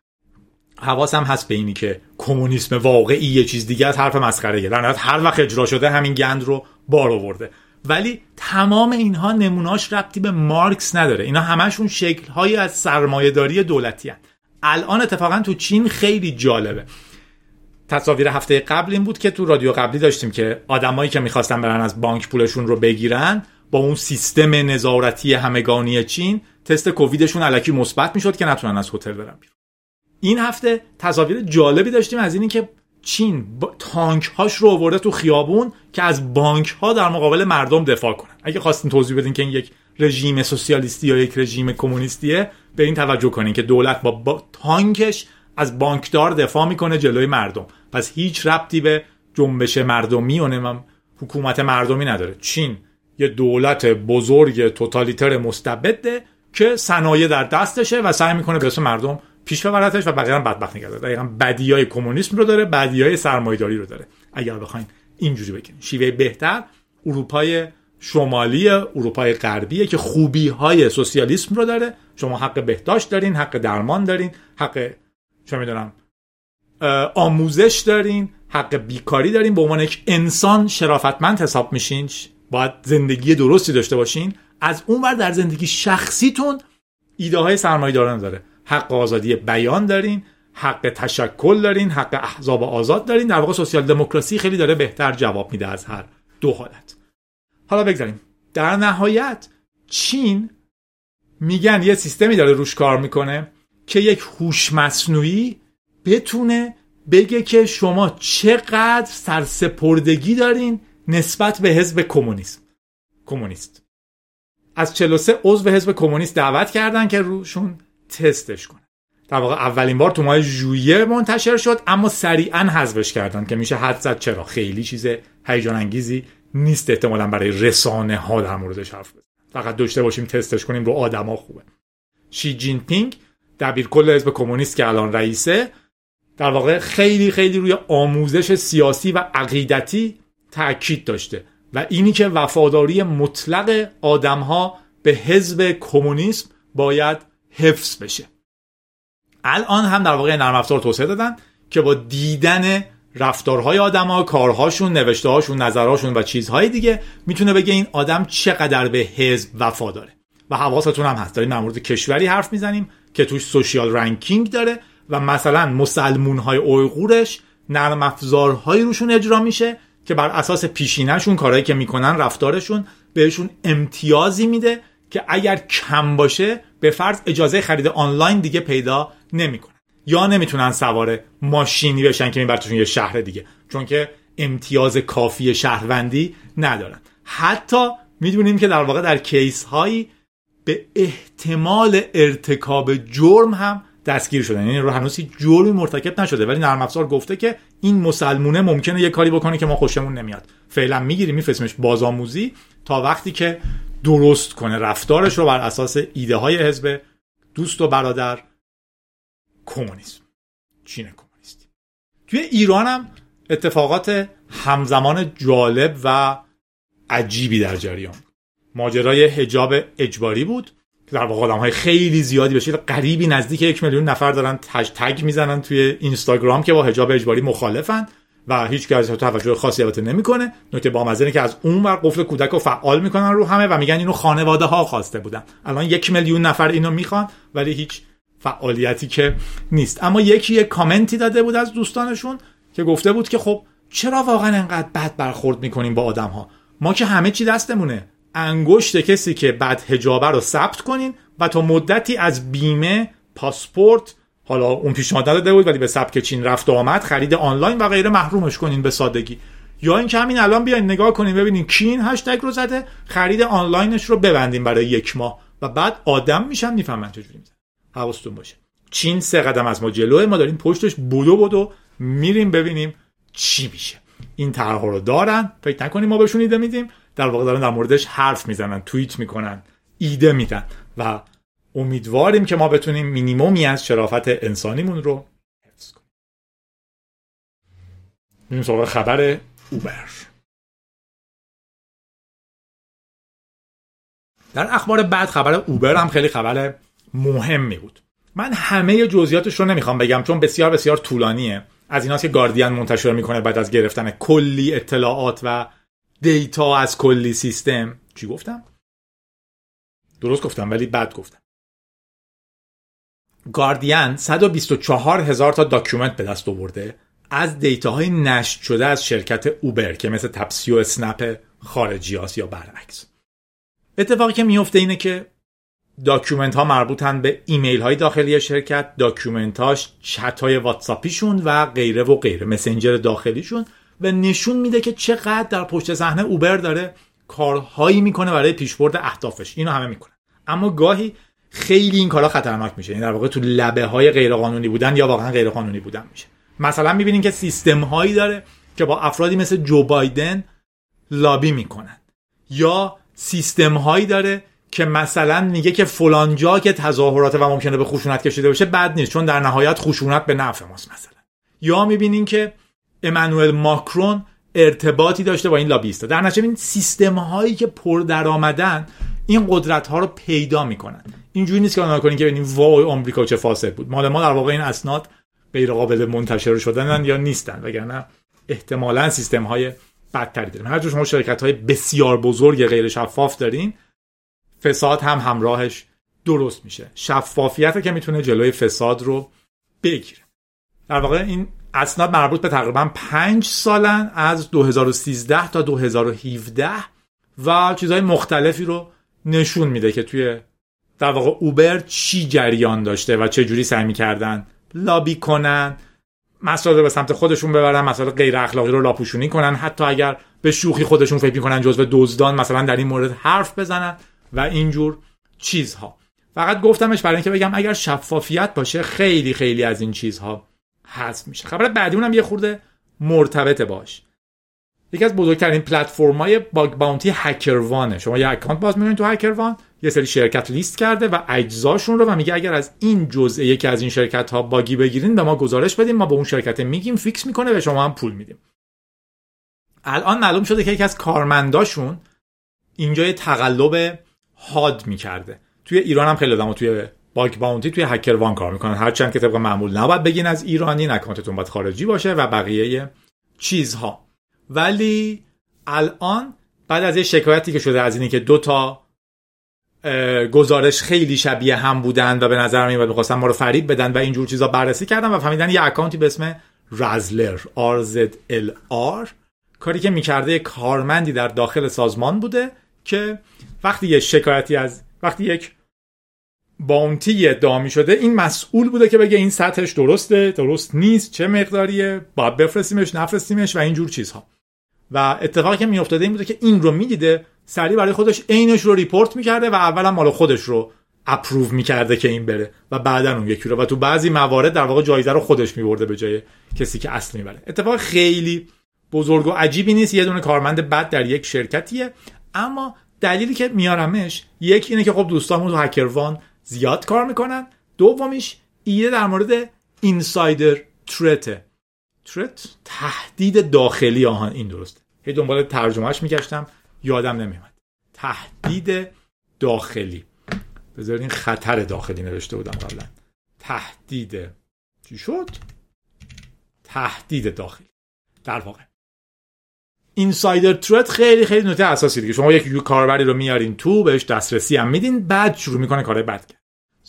حواسم هست به اینی که کمونیسم واقعی یه چیز دیگه از حرف مسخره در هر وقت اجرا شده همین گند رو بار آورده. ولی تمام اینها نموناش ربطی به مارکس نداره. اینا همشون شکلهایی از سرمایهداری دولتی هن. الان اتفاقا تو چین خیلی جالبه. تصاویر هفته قبل این بود که تو رادیو قبلی داشتیم که آدمایی که می‌خواستن برن از بانک پولشون رو بگیرن با اون سیستم نظارتی همگانی چین تست کوویدشون علکی مثبت می‌شد که نتونن از هتل برن بیرون. این هفته تصاویر جالبی داشتیم از اینی که چین تانک هاش رو آورده تو خیابون که از بانک ها در مقابل مردم دفاع کنن. اگه خواستین توضیح بدین که این یک رژیم سوسیالیستی یا یک رژیم کمونیستیه به این توجه کنین که دولت با, با تانکش از بانکدار دفاع می‌کنه جلوی مردم. پس هیچ ربطی به جنبش مردمی و حکومت مردمی نداره. چین یه دولت بزرگ توتالیتر مستبده که صنایع در دستشه و سعی می‌کنه به مردم پیش ببرتش و بقیه هم بدبخت نگه دقیقا بدیای کمونیسم رو داره بدیای سرمایه‌داری رو داره. اگر بخواین اینجوری بگین. شیوه بهتر اروپای شمالی اروپای غربیه که خوبی های سوسیالیسم رو داره. شما حق بهداشت دارین حق درمان دارین حق چه می‌دونم آموزش دارین حق بیکاری دارین به عنوان یک انسان شرافتمند حساب میشین باید زندگی درستی داشته باشین. از اون ور در زندگی شخصیتون ایده های سرمایه دارن داره. حق آزادی بیان دارین حق تشکل دارین حق احزاب آزاد دارین. در واقع سوسیال دموکراسی خیلی داره بهتر جواب میده از هر دو حالت. حالا بگذاریم. در نهایت چین میگن یه سیستمی داره روش کار می‌کنه که یک هوش مصنوعی بتونه بگه که شما چقدر سرسپردگی دارین نسبت به حزب کمونیسم. کمونیست. از 43 عضو حزب کمونیست دعوت کردن که روشون تستش کنه. در واقع اولین بار تو ماه ژوئیه منتشر شد اما سریعا حذفش کردن که میشه حد زد. چرا؟ خیلی چیز هیجان انگیزی نیست احتمالا برای رسانه ها در موردش حرف بزنیم فقط داشته باشیم تستش کنیم رو آدما خوبه. شی جین پینگ دبیرکل حزب کمونیست که الان رئیسه در واقع خیلی خیلی روی آموزش سیاسی و عقیدتی تاکید داشته و اینی که وفاداری مطلق آدمها به حزب کمونیسم باید حفظ بشه. الان هم در واقع نرم افزار توسعه دادن که با دیدن رفتارهای آدما کارهاشون نوشتههاشون نظرهاشون و چیزهای دیگه می‌تونه بگه این آدم چقدر به حزب وفا داره. و حواستون هم هست. داریم در مورد کشوری حرف می‌زنیم که توش سوشیال رنکینگ داره و مثلا مسلمون های اویغورش نرم افزارهایی روشون اجرا میشه که بر اساس پیشینهشون کارهایی که می‌کنن رفتارشون بهشون امتیازی میده که اگر کم باشه به فرض اجازه خرید آنلاین دیگه پیدا نمی‌کنن. یا نمی‌تونن سوار ماشینی بشن که میبرتشون یه شهر دیگه چون که امتیاز کافی شهروندی ندارن. حتی می‌دونیم که در واقع در کیس هایی به احتمال ارتکاب جرم هم دستگیر شدن. یعنی رو هنوز جرمی مرتکب نشده. ولی نرم افزار گفته که این مسلمونه ممکنه یه کاری بکنه که ما خوشمون نمیاد. فعلا می‌گیریم میفرستیمش بازآموزی تا وقتی که درست کنه. رفتارش رو بر اساس ایده های حزب دوست و برادر کمونیسم. چین کمونیستی توی ایران هم اتفاقات همزمان جالب و عجیبی در جریان ماجرای حجاب اجباری بود. در واقع آدم های خیلی زیادی بشه قریبی نزدیک یک میلیون نفر دارن تج تگ می‌زنن توی اینستاگرام که با حجاب اجباری مخالفن و هیچ کس توجه خاصی البته نمی‌کنه. نکته بامزه که از اون ور قفل کودک رو فعال می‌کنن رو همه و میگن اینو خانواده ها خواسته بودن. الان یک میلیون نفر اینو می‌خوان ولی هیچ فعالیتی که نیست. اما یکی یک کامنتی داده بود از دوستانشون که گفته بود که خب چرا واقعا انقدر بد برخورد می‌کنیم با آدم ها ما که همه چی دستمونه. انگشت کسی که بد هجابه رو ثبت کنین و تا مدتی از بیمه پاسپورت حالا اون پیشنهاد داده بود ولی به سبک چین رفت و آمد خرید آنلاین و غیره محرومش کنین به سادگی. یا اینکه همین الان بیاین نگاه کنین ببینین کی این هشتگ رو زده خرید آنلاینش رو ببندین برای یک ماه و بعد آدم میشن می‌فهمن چجوری میزن حواستون باشه. چین سه قدم از ما جلوه ما داریم پشتش بودو بودو میریم ببینیم چی میشه. این طرح رو دارن. فکر نکنیم ما بهشون ایده میدیم. در واقع دارن در موردش حرف می‌زنن توییت می‌کنن ایده میدن و امیدواریم که ما بتونیم مینیمومی از شرافت انسانیمون رو حفظ کنیم. میریم سراغ خبر اوبر. در اخبار بعد خبر اوبر هم خیلی خبر مهمی بود. من همه جزئیاتش رو نمی‌خوام بگم چون بسیار بسیار طولانیه. از ایناست که گاردین منتشر می‌کنه بعد از گرفتن کلی اطلاعات و data از کلی سیستم. چی گفتم؟ درست گفتم ولی بد گفتم. گاردین 124 هزار تا document به دست آورده از data های نشت شده از شرکت اوبر که مثل تپسی و اسنپ خارجی یا برعکس. اتفاقی که میفته اینه که document ها مربوطن به ایمیل های داخلی شرکت document هاش چت های واتساپیشون و غیره و غیره. مسنجر داخلیشون و نشون میده که چقدر در پشت صحنه اوبر داره کارهایی می‌کنه برای پیشبرد اهدافش. اینو همه می‌کنه اما گاهی خیلی این کارا خطرناک میشه. این در واقع تو لبه های غیر قانونی بودن یا واقعا غیر قانونی بودن میشه. مثلا می‌بینین که سیستم هایی داره که با افرادی مثل جو بایدن لابی می‌کنن. یا سیستم هایی داره که مثلا میگه که فلان جا که تظاهرات و ممکنه به خشونت کشیده بشه بد نیست چون در نهایت خشونت به نفع ماست مثلا. یا می‌بینین که امانوئل ماکرون ارتباطی داشته با این لابیستا در نتیجه این سیستم هایی که پر درآمدن این قدرت ها رو پیدا می‌کنن. اینجوری نیست که آنها کنین که ببینیم وای آمریکا چه فاسد بود. مال ما در واقع این اسناد غیر قابل منتشر شدنن یا نیستن وگرنه احتمالا سیستم های بدتری داریم. هر شما شرکت های بسیار بزرگ غیر شفاف دارین فساد هم همراهش درست میشه. شفافیت که می‌تونه جلوی فساد رو بگیره. در واقع این اسناد مربوط به تقریبا پنج سالن از 2013 تا 2017 و چیزهای مختلفی رو نشون میده که توی در واقع اوبر چی جریان داشته و چه جوری سعی می‌کردن لابی کنن مسائل رو به سمت خودشون ببرن مسائل غیر اخلاقی رو لاپوشونی کنن حتی اگر به شوخی خودشون فکر می‌کنن جزو دزدان مثلا در این مورد حرف بزنن. و اینجور چیزها. فقط گفتمش برای اینکه بگم اگر شفافیت باشه خیلی خیلی از این چیزها حذف میشه. خبر بعدی اونم یه خورده مرتبط باش. یکی از بزرگترین پلتفرم های باگ باونتی هکروانه شما یه اکانت باز می‌کنید تو هکروان یه سری شرکت لیست کرده و اجزاشون رو و میگه اگر از این جزء یکی از این شرکت ها bug ی بگیرین به ما گزارش بدین ما به اون شرکت میگیم fix می‌کنه و شما هم پول میدیم. الان معلوم شده که یکی از کارمنداشون اینجا تقلب هاد می‌کرده. توی ایران هم خیلی آدم توی bug bounty توی HackerOne کار می‌کنن. هرچند که طبق معمول نباید بگین از ایرانین account تون باید خارجی باشه و بقیه چیزها. ولی الان بعد از یه شکایتی که شده از اینی که دو تا گزارش خیلی شبیه هم بودن و به نظر میاد می‌خواستن ما رو فریب بدن و اینجور چیزا بررسی کردن و فهمیدن یه اکانتی به اسم رزلر RZLR کاری که می‌کرده کارمندی در داخل سازمان بوده که وقتی یه شکایتی از وقتی یک باونتی ادعا می شده این مسئول بوده که بگه این سطحش درسته درست نیست چه مقداریه باید بفرستیمش نفرستیمش و اینجور چیزها. و اتفاقی که میافتاده این بوده که این رو می‌دیده سریع برای خودش عینش رو ریپورت می‌کرده و اولا مال خودش رو اپروو می‌کرده که این بره و بعدا اون یکی رو. و تو بعضی موارد در واقع جایزه رو خودش میبرده به جای کسی که اصل می‌بره. اتفاق خیلی بزرگ و عجیبی نیست. یه دونه کارمند بد در یک شرکتیه. اما دلیلی که میارمش یک اینه که خب دوستامون تو هکروان زیاد کار می‌کنن. دومیش ایده در مورد اینسایدر ترته ترت تهدید داخلی آهان. این درسته هی دنبال ترجمهش میگشتم. یادم نمیمد تهدید داخلی. بذارین خطر داخلی نوشته بودم قبلا. تهدید. چی شد؟ تهدید داخلی. در واقع اینسایدر ترت خیلی خیلی نکته اساسی دیگه. شما یک کاربری رو میارین تو بهش دسترسی هم میدین بعد شروع می‌کنه کار بد کرد.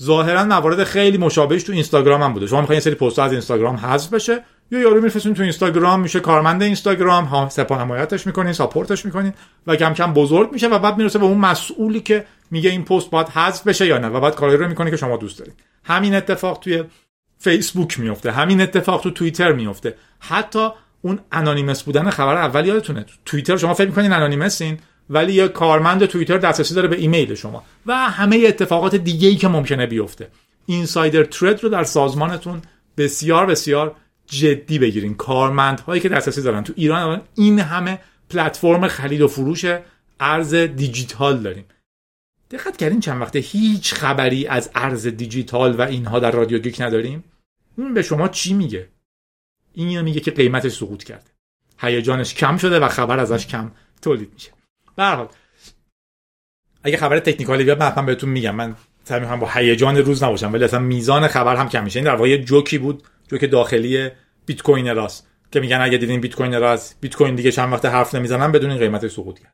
ظاهرا موارد خیلی مشابهش تو اینستاگرام هم بوده. شما می‌خواین سری پست از اینستاگرام حذف بشه یا یارو میفرستین تو اینستاگرام میشه کارمند اینستاگرام ها سپاه حمایتش می‌کنین ساپورتش می‌کنین و کم کم بزرگ میشه و بعد می‌رسه به اون مسئولی که میگه این پست باید حذف بشه یا نه و بعد کاری رو می‌کنه که شما دوست دارید همین اتفاق توی فیسبوک میفته همین اتفاق تو توییتر میفته حتی اون انانیمس بودن خبر اول یادتونه. توییتر شما فکر می‌کنین انانیمسین ولی یه کارمند توییتر دسترسی داره به ایمیل شما. و همه اتفاقات دیگه ای که ممکنه بیفته. insider threat رو در سازمانتون بسیار بسیار جدی بگیرین. کارمندهایی که دسترسی دارن. تو ایران این همه پلتفرم خرید و فروش ارز دیجیتال داریم. دقت کردین چند وقته هیچ خبری از ارز دیجیتال و اینها در رادیو گیک نداریم؟ این به شما چی میگه؟ این میگه که قیمتش سقوط کرده. هیجانش کم شده و خبر ازش کم تولید میشه. به حال اگه خبر تکنیکالی بیاد من بهتون میگم. من سعی می‌کنم با هیجان روز نباشم ولی اصلا میزان خبر هم کم میشه. این در واقع جوکی بود جوک داخلی بیت کوین راست که میگن اگه دیدین بیت کوین راست بیت کوین دیگه چند وقت حرف نمی‌زنن بدون این قیمت سقوط کرد.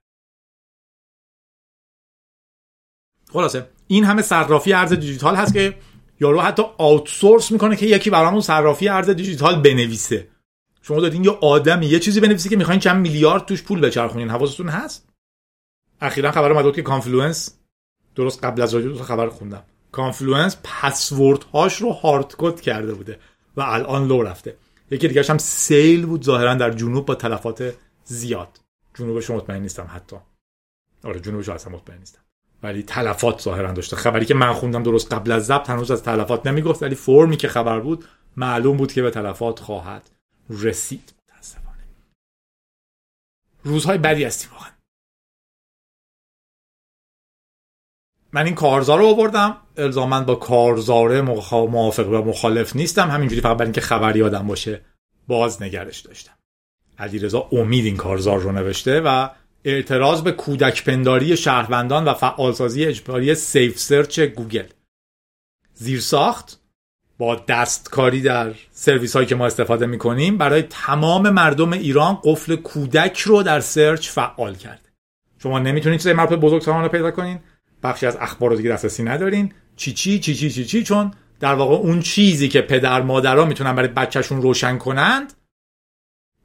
خلاصه این همه صرافی ارز دیجیتال هست که یارو حتی آوتسورس می‌کنه که یکی برامون صرافی ارز دیجیتال بنویسه. شما دادین یه آدمی یه چیزی بنویسی که می‌خواین چند میلیارد توش پول بچرخونین. حواستون هست؟ اخیرا خبر اومد که Confluence درست قبل از رادیو خبر خوندم. Confluence password هاش رو hard code کرده بوده و الان لو رفته. یکی دیگه هم سیل بود ظاهرا در جنوب با تلفات زیاد. جنوبش مطمئن نیستم حتی. آره جنوبش اصلا مطمئن نیستم. ولی تلفات ظاهرا داشته. خبری که من خوندم درست قبل از ضبط هنوز از تلفات نمی‌گفت ولی فرمی که خبر بود معلوم بود که به تلفات خواهد رسید. متاسفانه. روزهای بدی هستیم واقعا. من این کارزار رو آوردم. الزاما با کارزاره موافق و مخالف نیستم. همینجوری فقط برای اینکه خبری آدم باشه باز نگهش داشتم. علیرضا امید این کارزار رو نوشته و اعتراض به کودک پنداری شهروندان و فعالسازی اجباری SafeSearch گوگل. زیرساخت با دستکاری در سرویس هایی که ما استفاده می کنیم برای تمام مردم ایران قفل کودک رو در سرچ فعال کرده. شما نمی‌تونید چیزای مربوط بزرگ رو پیدا کنین. بخشی از اخبار رو دیگه دسترسی ندارین. چی چی چی چی چی چی چون در واقع اون چیزی که پدر مادرها می‌تونن برای بچهشون روشن کنند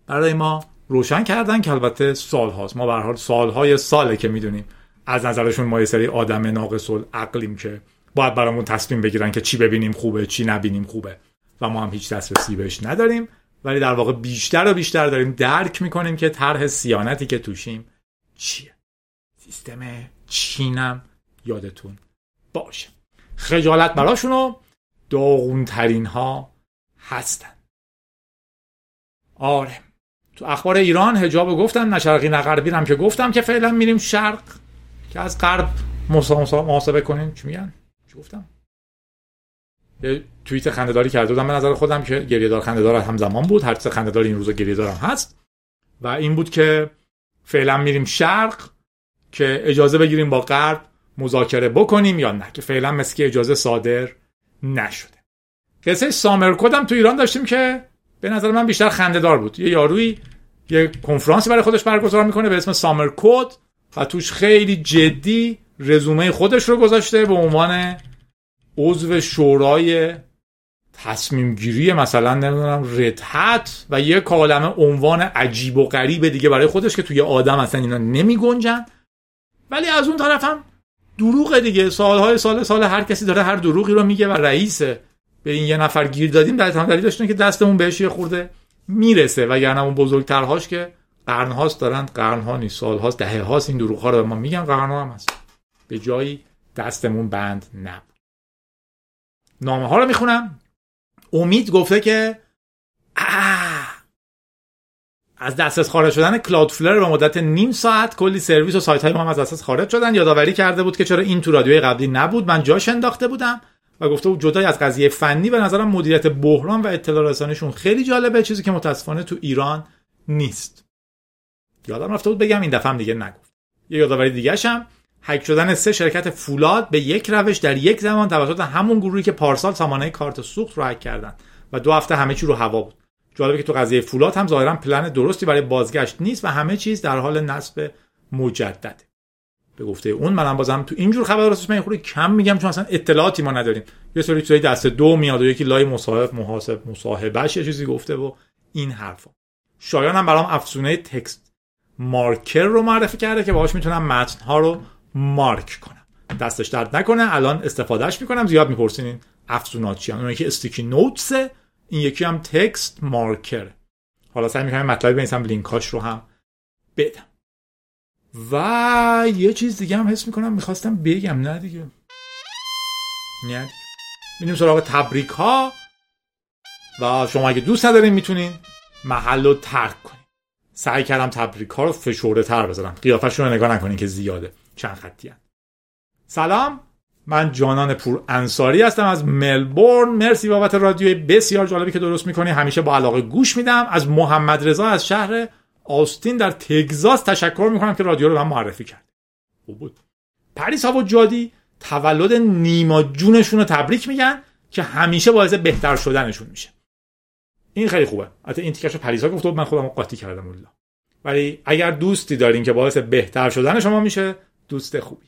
برای ما روشن کردن که البته سال هاست. ما به حال سالهای ساله که می‌دونیم. از نظرشون ما یه سری آدم ناقص عقلیم که باید برامون تصمیم بگیرن که چی ببینیم خوبه چی نبینیم خوبه. و ما هم هیچ دسترسی بهش نداریم. ولی در واقع بیشتر و بیشتر داریم درک می‌کنیم که طرح سیانتی که توشیم چیه. سیستم چینم یادتون باشه. خجالت براشون و داغونترین ها هستن. آره. تو اخبار ایران هجاب گفتم نشرقی نغربی هم که گفتم که فعلا میریم شرق که از غرب محاسبه کنیم. چی میگن؟ چی گفتم؟ یه توییت خندهداری کرده بودم. به نظر خودم که گریهدار خندهدار همزمان بود. هر چیز خندهدار این روزا گریهدار هم هست. و این بود که فعلا میریم شرق که اجازه بگیریم با غرب مذاکره بکنیم یا نه که فعلا مثل اجازه صادر نشده. قصه سامر کدم تو ایران داشتیم که به نظر من بیشتر خندهدار بود. یه یاروی یه کنفرانسی برای خودش برگزار می‌کنه به اسم سامر کد و توش خیلی جدی رزومه خودش رو گذاشته به عنوان عضو شورای تصمیم گیری مثلا نمی‌دونم ردهت و یه کالمه عنوان عجیب و غریب دیگه برای خودش که توی آدم اصلا اینا نمی گنجن ولی از اون طرف هم دروغ دیگه. سالهای سال سال هر کسی داره هر دروغی رو میگه و رئیسه به این یه نفر گیر دادیم در هم داشتن که دستمون بهش یه خورده می‌رسه و یعنی اون بزرگترهاش که قرنهاست دارن قرنها نیست سالهاست دهه هاست این دروغ ها رو ما میگن قرنها هم هست. به جایی دستمون بند نبود. نامه ها رو می‌خونم. امید گفته که از دسترس خارج شدن کلاودفلر به مدت نیم ساعت کلی سرویس و سایت های ما هم از دسترس خارج شدن. یادآوری کرده بود که چرا این تو رادیوی قبلی نبود. من جاش انداخته بودم. و گفته بود جدای از قضیه فنی به نظرم مدیریت بحران و اطلاع رسانیشون خیلی جالبه چیزی که متاسفانه تو ایران نیست. یادم رفته بود بگم این دفعه هم دیگه نگفت. یه یادآوری دیگه هم هک شدن سه شرکت فولاد به یک روش در یک زمان توسط همون گروهی که پارسال سامانه کارت سوخت رو هک کردن و دو هفته همه چی رو هوا بود. جالبه که تو قضیه فولاد هم ظاهرا پلن درستی برای بازگشت نیست و همه چیز در حال نصب مجدده به گفته اون. منم بازم تو اینجور خبر راستش من خورده کم میگم چون اصلا اطلاعاتی ما نداریم. یه سری چیزای دست دو میاد و یکی لای مصاحب محاسب مصاحبهش یه چیزی گفته و این حرفا. شایان هم برام افزونه تکست مارکر رو معرفی کرده که باهاش می‌تونم متن ها رو مارک کنم. دستش درد نکنه الان استفادهش می‌کنم زیاد می‌پرسین این افزونات چی اون یکی استیکی نوتس این یکی هم تکست مارکر. حالا سعی می‌کنم مطلبی بنویسم لینکاش رو هم بدم. و یه چیز دیگه هم حس می‌کنم می‌خواستم بگم نه دیگه. نه میریم سراغ تبریک ها و شما اگه دوست ندارین می‌تونین محل رو ترک کنین. سعی کردم تبریک ها رو فشورده تر بذارم. قیافش رو نگاه نکنین که زیاده. چند خطی هم. سلام. من جانان پور انصاری هستم از ملبورن. مرسی بابت رادیوی بسیار جالبی که درست می‌کنی. همیشه با علاقه گوش میدم. از محمد رضا از شهر آستین در تگزاس تشکر می‌کنم که رادیو رو من معرفی کرد. خوب بود. پریسا و جادی تولد نیما جونشون رو تبریک میگن که همیشه باعث بهتر شدنشون میشه. این خیلی خوبه. البته این تیکش پریسا گفت من خودم قاطی کردم الله ولی اگر دوستی دارین که باعث بهتر شدن شما میشه دوست خوبی.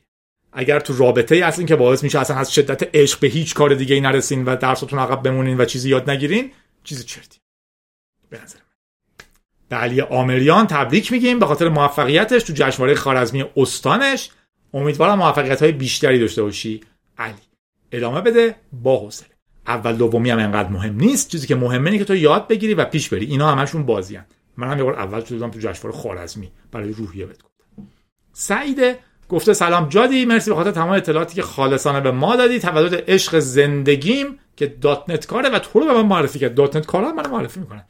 اگر تو رابطه ای هستین که باعث میشه اصلا از شدت عشق به هیچ کار دیگه ای نرسین و درستون عقب بمونین و چیزی یاد نگیرین چیزی چرتی. به نظر به علی آمریان تبریک میگیم به خاطر موفقیتش تو جشنواره خوارزمی استانش. امیدوارم موفقیت های بیشتری داشته باشی. علی ادامه بده با حوصله. اول دومی هم انقدر مهم نیست. چیزی که مهمه اینه که تو یاد بگیری و پیش بری. اینا همشون بازیان من هم یه بار اول شدم تو جشنواره خوارزمی برای روحیه بهت گفتم. سعید گفته سلام جادی. مرسی به خاطر تمام اطلاعاتی که خالصانه به ما دادی. تولد عشق زندگیم که دات نت کاره و تو رو به من معرفی کرد. دات نت کارا من معرفی می‌کنه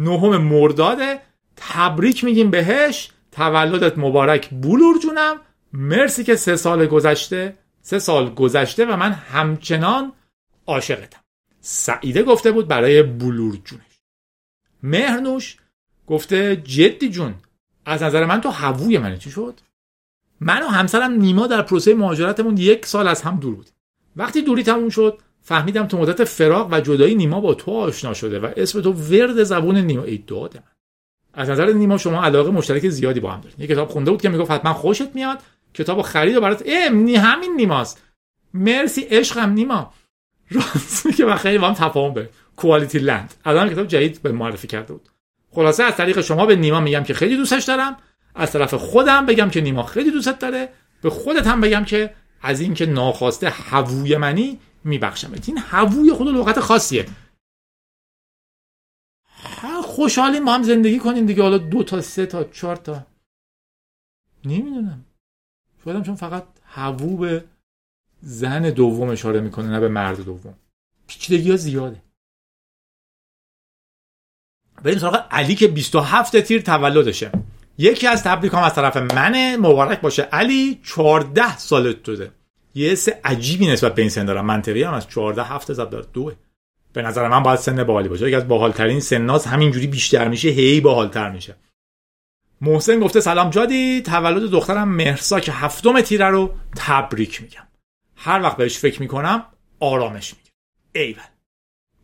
نهم مرداده تبریک میگیم بهش. تولدت مبارک. بولور جونم مرسی که سه سال گذشته سه سال گذشته و من همچنان عاشقتم. سعیده گفته بود برای بلور جونش مهرنوش گفته جدی جون از نظر من تو هووی منه. چی شد؟ من و همسرم نیما در پروسه مهاجرتمون یک سال از هم دور بودیم. وقتی دوری تموم شد فهمیدم تو مدت فراق و جدایی نیما با تو آشنا شده و اسم تو ورد زبون نیما. ای داد من. از نظر نیما شما علاقه مشترک زیادی با هم دارید. یه کتاب خونده بود که می‌گفت حتما خوشت میاد. کتاب خرید و برات ای همین نیماست. مرسی عشقم نیما. راست که خیلی با هم تفاهم به کوالیتی لند الان کتاب جدید به معرفی کرده بود. خلاصه از طریق شما به نیما میگم که خیلی دوستش دارم. از طرف خودم بگم که نیما خیلی دوستت داره. به خودت هم بگم که از اینکه ناخواسته هووی منی میبخشم این هووی خود لغت خاصیه. خوشحالیم ما هم زندگی کنیم دیگه. حالا دو تا سه تا چهار تا. نمی‌دونم. شایدم چون فقط هوو به زن دوم اشاره می‌کنه نه به مرد دوم. پیچیدگی ها زیاده. بریم سراغ علی که 27 تیر تولدشه. یکی از تبریکام از طرف منه. مبارک باشه. علی 14 سالت شده. یه سه عجیبی نسبت به این سن دارم. منطقی هم از 14 هفته زد دار دوه. به نظر من باید سن باحالی باشه. یکی از باحالترین سناس همینجوری بیشتر میشه. هی باحالتر میشه. محسن گفته سلام جادی. تولد دخترم مهرسا که هفتم تیره رو تبریک میگم. هر وقت بهش فکر می‌کنم آرامش می‌گیره. ایول.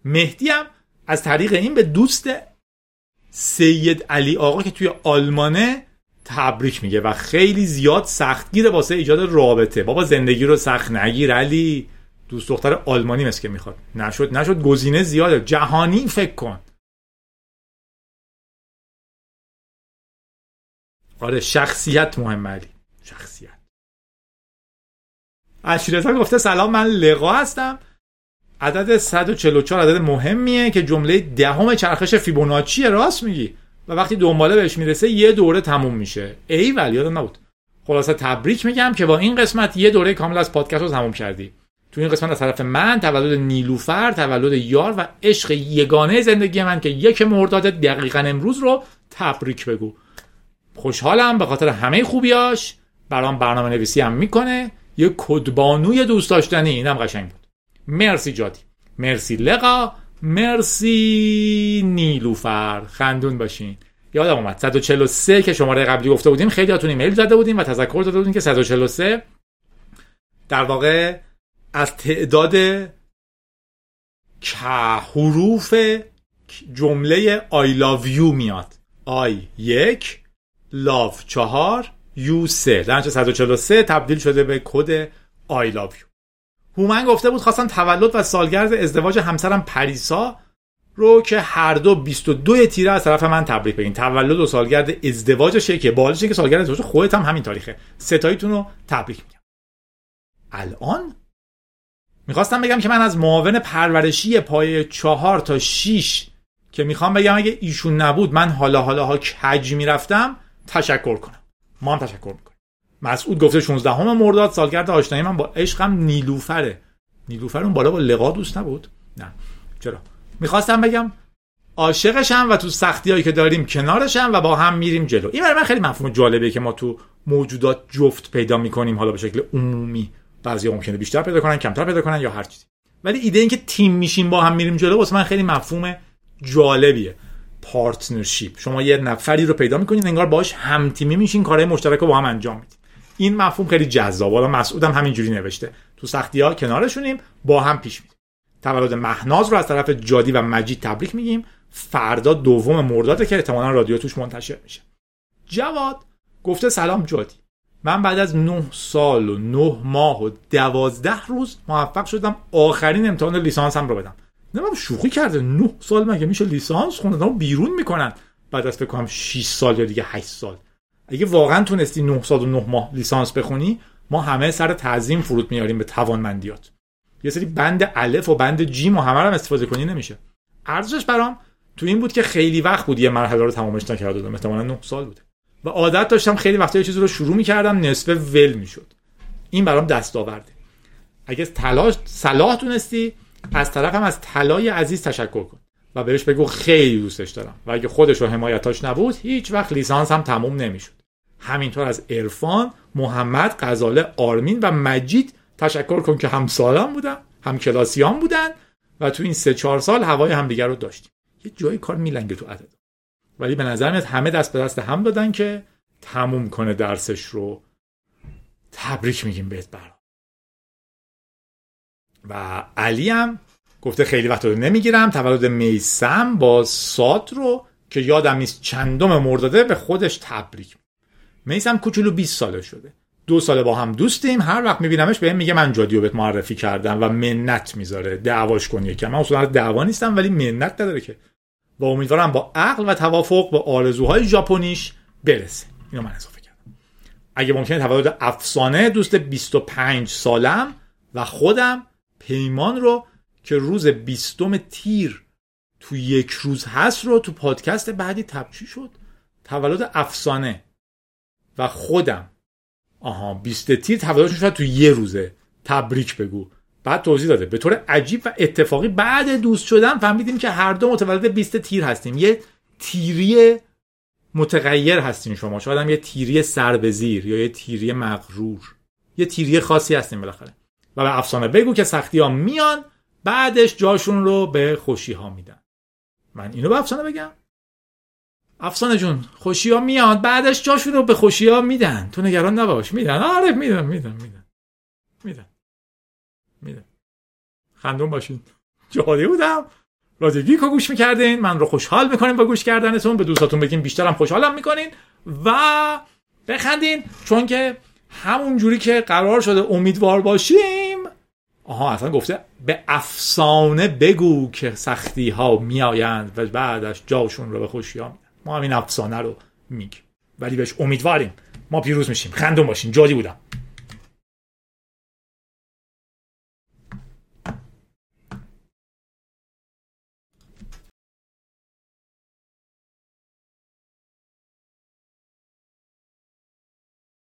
مهدی هم از طریق این به دوست سید علی آقا که توی آلمانه تبریک میگه و خیلی زیاد سختگیره واسه ایجاد رابطه. بابا زندگی رو سخت نگیر علی. دوست دختر آلمانی مثل که می‌خواد. نشد نشد. گزینه زیاده. جهانی فکر کن. آره شخصیت مهم علی. شخصیت. اشیرتا گفته سلام من لقا هستم. عدد 144 عدد مهمیه که جمله دهم چرخش فیبوناچی راست میگی. و وقتی دنباله بهش می‌رسه یه دوره تموم میشه. ای ولی یادم نبود. خلاصه تبریک میگم که با این قسمت یه دوره کامل از پادکست رو تموم کردی. تو این قسمت از طرف من تولد نیلوفر تولد یار و عشق یگانه زندگی من که یک مرداد دقیقا امروز رو تبریک بگو. خوشحالم به خاطر همه خوبیاش. برام برنامه نویسی هم می‌کنه. یه کدبانوی دوست داشتنی اینم قشنگ بود. مرسی جادی. مرسی لقا. مرسی نیلوفر خندون باشین. یادم اومد. 143 که شماره قبلی گفته بودیم خیلی هاتون ایمیل زده بودیم و تذکر داده بودیم که 143 در واقع از تعداد که حروف جمله I love you میاد. I یک love چهار you سه. در 143 تبدیل شده به کد I love you. هومن گفته بود خواستم تولد و سالگرد ازدواج همسرم پریسا رو که هر دو 22 تیره از طرف من تبریک بگین. تولد و سالگرد ازدواجشه که بالشه که سالگرد ازدواج خودت هم همین تاریخه. ستاییتون رو تبریک میگم. الان می‌خواستم بگم که من از معاون پرورشی پای چهار تا 6 که می‌خوام بگم اگه ایشون نبود من حالا حالا ها کج می‌رفتم تشکر کنم. ما هم تشکر مسعود گفته 16 همه مرداد سالگرد آشنایی من با عشقم نیلوفره. نیلوفر اون بالا با لقا دوست نبود. نه. چرا؟ می‌خواستم بگم عاشقشم و تو سختی هایی که داریم کنارشم و با هم میریم جلو. این برای من خیلی مفهوم جالبه که ما تو موجودات جفت پیدا می‌کنیم حالا به شکل عمومی. بعضی ممکنه بیشتر پیدا کنن کمتر پیدا کنن یا هر چیزی. ولی ایده این که تیم میشیم با هم میریم جلو واسه من خیلی مفهوم جالبیه. پارتنرشیپ. شما یه نفری رو پیدا می‌کنید انگار باش هم تیمی میشین کارهای مشترک رو با هم انجام می‌دید. این مفهوم خیلی جذاب. حالا مسعودم همینجوری نوشته. تو سختی ها کنارشونیم با هم پیش میریم. تولد مهناز رو از طرف جادی و مجید تبریک میگیم. فردا دوم مرداده که احتمالا رادیو توش منتشر میشه. جواد گفته سلام جادی. من بعد از 9 سال و 9 ماه و 12 روز موفق شدم آخرین امتحان لیسانسم رو بدم. نمیم شوخی کرده. 9 سال مگه میشه لیسانس خوندن بیرون می‌کنن. بعد از فکر کنم 6 سال یا دیگه 8 سال. اگه واقعا تونستی 9 سال و 9 ماه لیسانس بخونی ما همه سر تعظیم فرود میاریم به توانمندیات. یه سری بند الف و بند جیم و همه رو استفاده کنی نمیشه. ارزشش برام تو این بود که خیلی وقت بود یه مرحله رو تمامش نکرده بودم. احتمالاً 9 سال بوده. و عادت داشتم خیلی وقتا یه چیزی رو شروع می‌کردم نصفه ول می‌شد. این برام دستاورده اگه تلاش صلاح تونستی از طرفم از طلای عزیز تشکر کن. و بهش بگو خیلی دوستش دارم. و اگه خودش و حمایتاش نبود هیچ وقت لیسانس هم تموم نمی‌شد. همینطور از عرفان محمد غزاله آرمین و مجید تشکر کن که همسالان بودم هم کلاسیان بودن و تو این سه چهار سال هوای همدیگر رو داشتیم. یه جایی کار میلنگه تو عدد. ولی به نظر میاد همه دست به دست هم دادن که تموم کنه درسش رو. تبریک میگیم بهت برا و علی هم گفته خیلی وقت رو نمی‌گیرم. تولد میسم با سات رو که یادم نیست چندم مرداده به خودش تبریک. میسم کوچولو 20 ساله شده. دو ساله با هم دوستیم. هر وقت میبینمش بهم میگه من جادیو بهت معرفی کردم و منت می‌ذاره. دعواش کن یکم. من اصلا دعوا نیستم ولی منت نداره که. و امیدوارم با عقل و توافق به آرزوهای ژاپنیش برسه. اینو من اضافه کردم. اگه ممکنه تولد افسانه دوست 25 سالم و خودم پیمان رو که روز بیستم تیر تو یک روز هست رو تو پادکست بعدی تبچی شد. تولد افسانه. و خودم. آها 20 تیر تولدشون شد تو یه روزه. تبریک بگو. بعد توضیح داده. به طور عجیب و اتفاقی بعد دوست شدن فهمیدیم که هر دو متولد 20 تیر هستیم. یه تیری متغیر هستیم شما. شاید هم یه تیری سر به زیر یا یه تیری مغرور. یه تیری خاصی هستیم بالاخره. و به افسانه بگو که سختی ها میان بعدش جاشون رو به خوشی ها میدن. من اینو به افسانه بگم. افسانه جون خوشی ها میاد بعدش جاشون رو به خوشی ها میدن. تو نگران نباش. میدن. آره میدن میدن میدن. میدن. میدن. خندون باشین. جالب بودم. رادیو گیک گوش می‌کردین. من رو خوشحال می‌کنیم با گوش کردنتون. به دوستاتون بگیم بیشترم خوشحالم می‌کنین. و بخندین. چون که همون جوری که قرار شده امیدوار باشیم آها اصلا گفته به افسانه بگو که سختی ها میآیند و بعدش جاشون رو به خوشی ها ما همین افسانه رو میگیم. ولی بهش امیدواریم. ما پیروز میشیم. خندون باشین. جادی بودم.